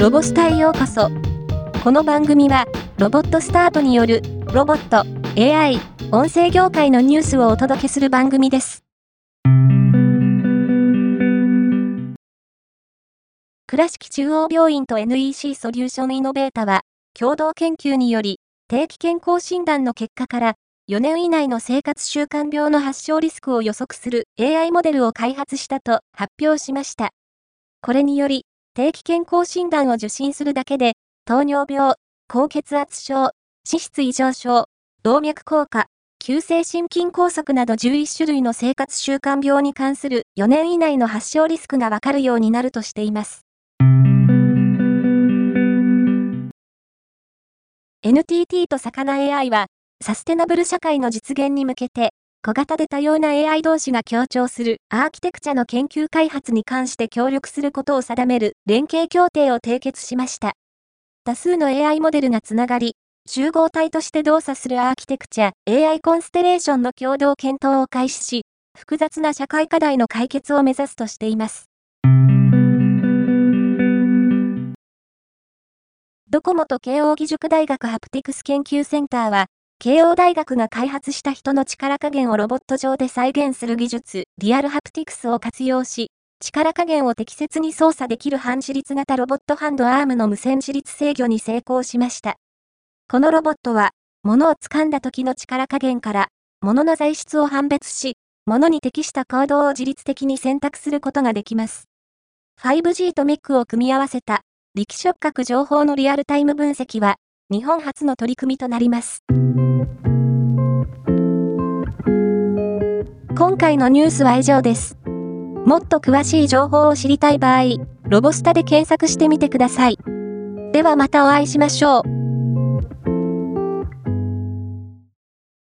ロボスタへようこそ。この番組は、ロボットスタートによる、ロボット、AI、音声業界のニュースをお届けする番組です。倉敷中央病院と NEC ソリューションイノベータは、共同研究により、定期健康診断の結果から、4年以内の生活習慣病の発症リスクを予測する AI モデルを開発したと発表しました。これにより、定期健康診断を受診するだけで、糖尿病、高血圧症、脂質異常症、動脈硬化、急性心筋梗塞など11種類の生活習慣病に関する4年以内の発症リスクがわかるようになるとしています。NTT と魚 AI は、サステナブル社会の実現に向けて、小型で多様な AI 同士が協調するアーキテクチャの研究開発に関して協力することを定める連携協定を締結しました。多数の AI モデルがつながり、集合体として動作するアーキテクチャ AI コンステレーションの共同検討を開始し、複雑な社会課題の解決を目指すとしています。ドコモと慶応義塾大学ハプティクス研究センターは、慶応大学が開発した人の力加減をロボット上で再現する技術、リアルハプティクスを活用し、力加減を適切に操作できる半自立型ロボットハンドアームの無線自立制御に成功しました。このロボットは、物を掴んだ時の力加減から、物の材質を判別し、物に適した行動を自律的に選択することができます。5G と MEC を組み合わせた力触覚情報のリアルタイム分析は、日本初の取り組みとなります。今回のニュースは以上です。もっと詳しい情報を知りたい場合、ロボスタで検索してみてください。ではまたお会いしましょう。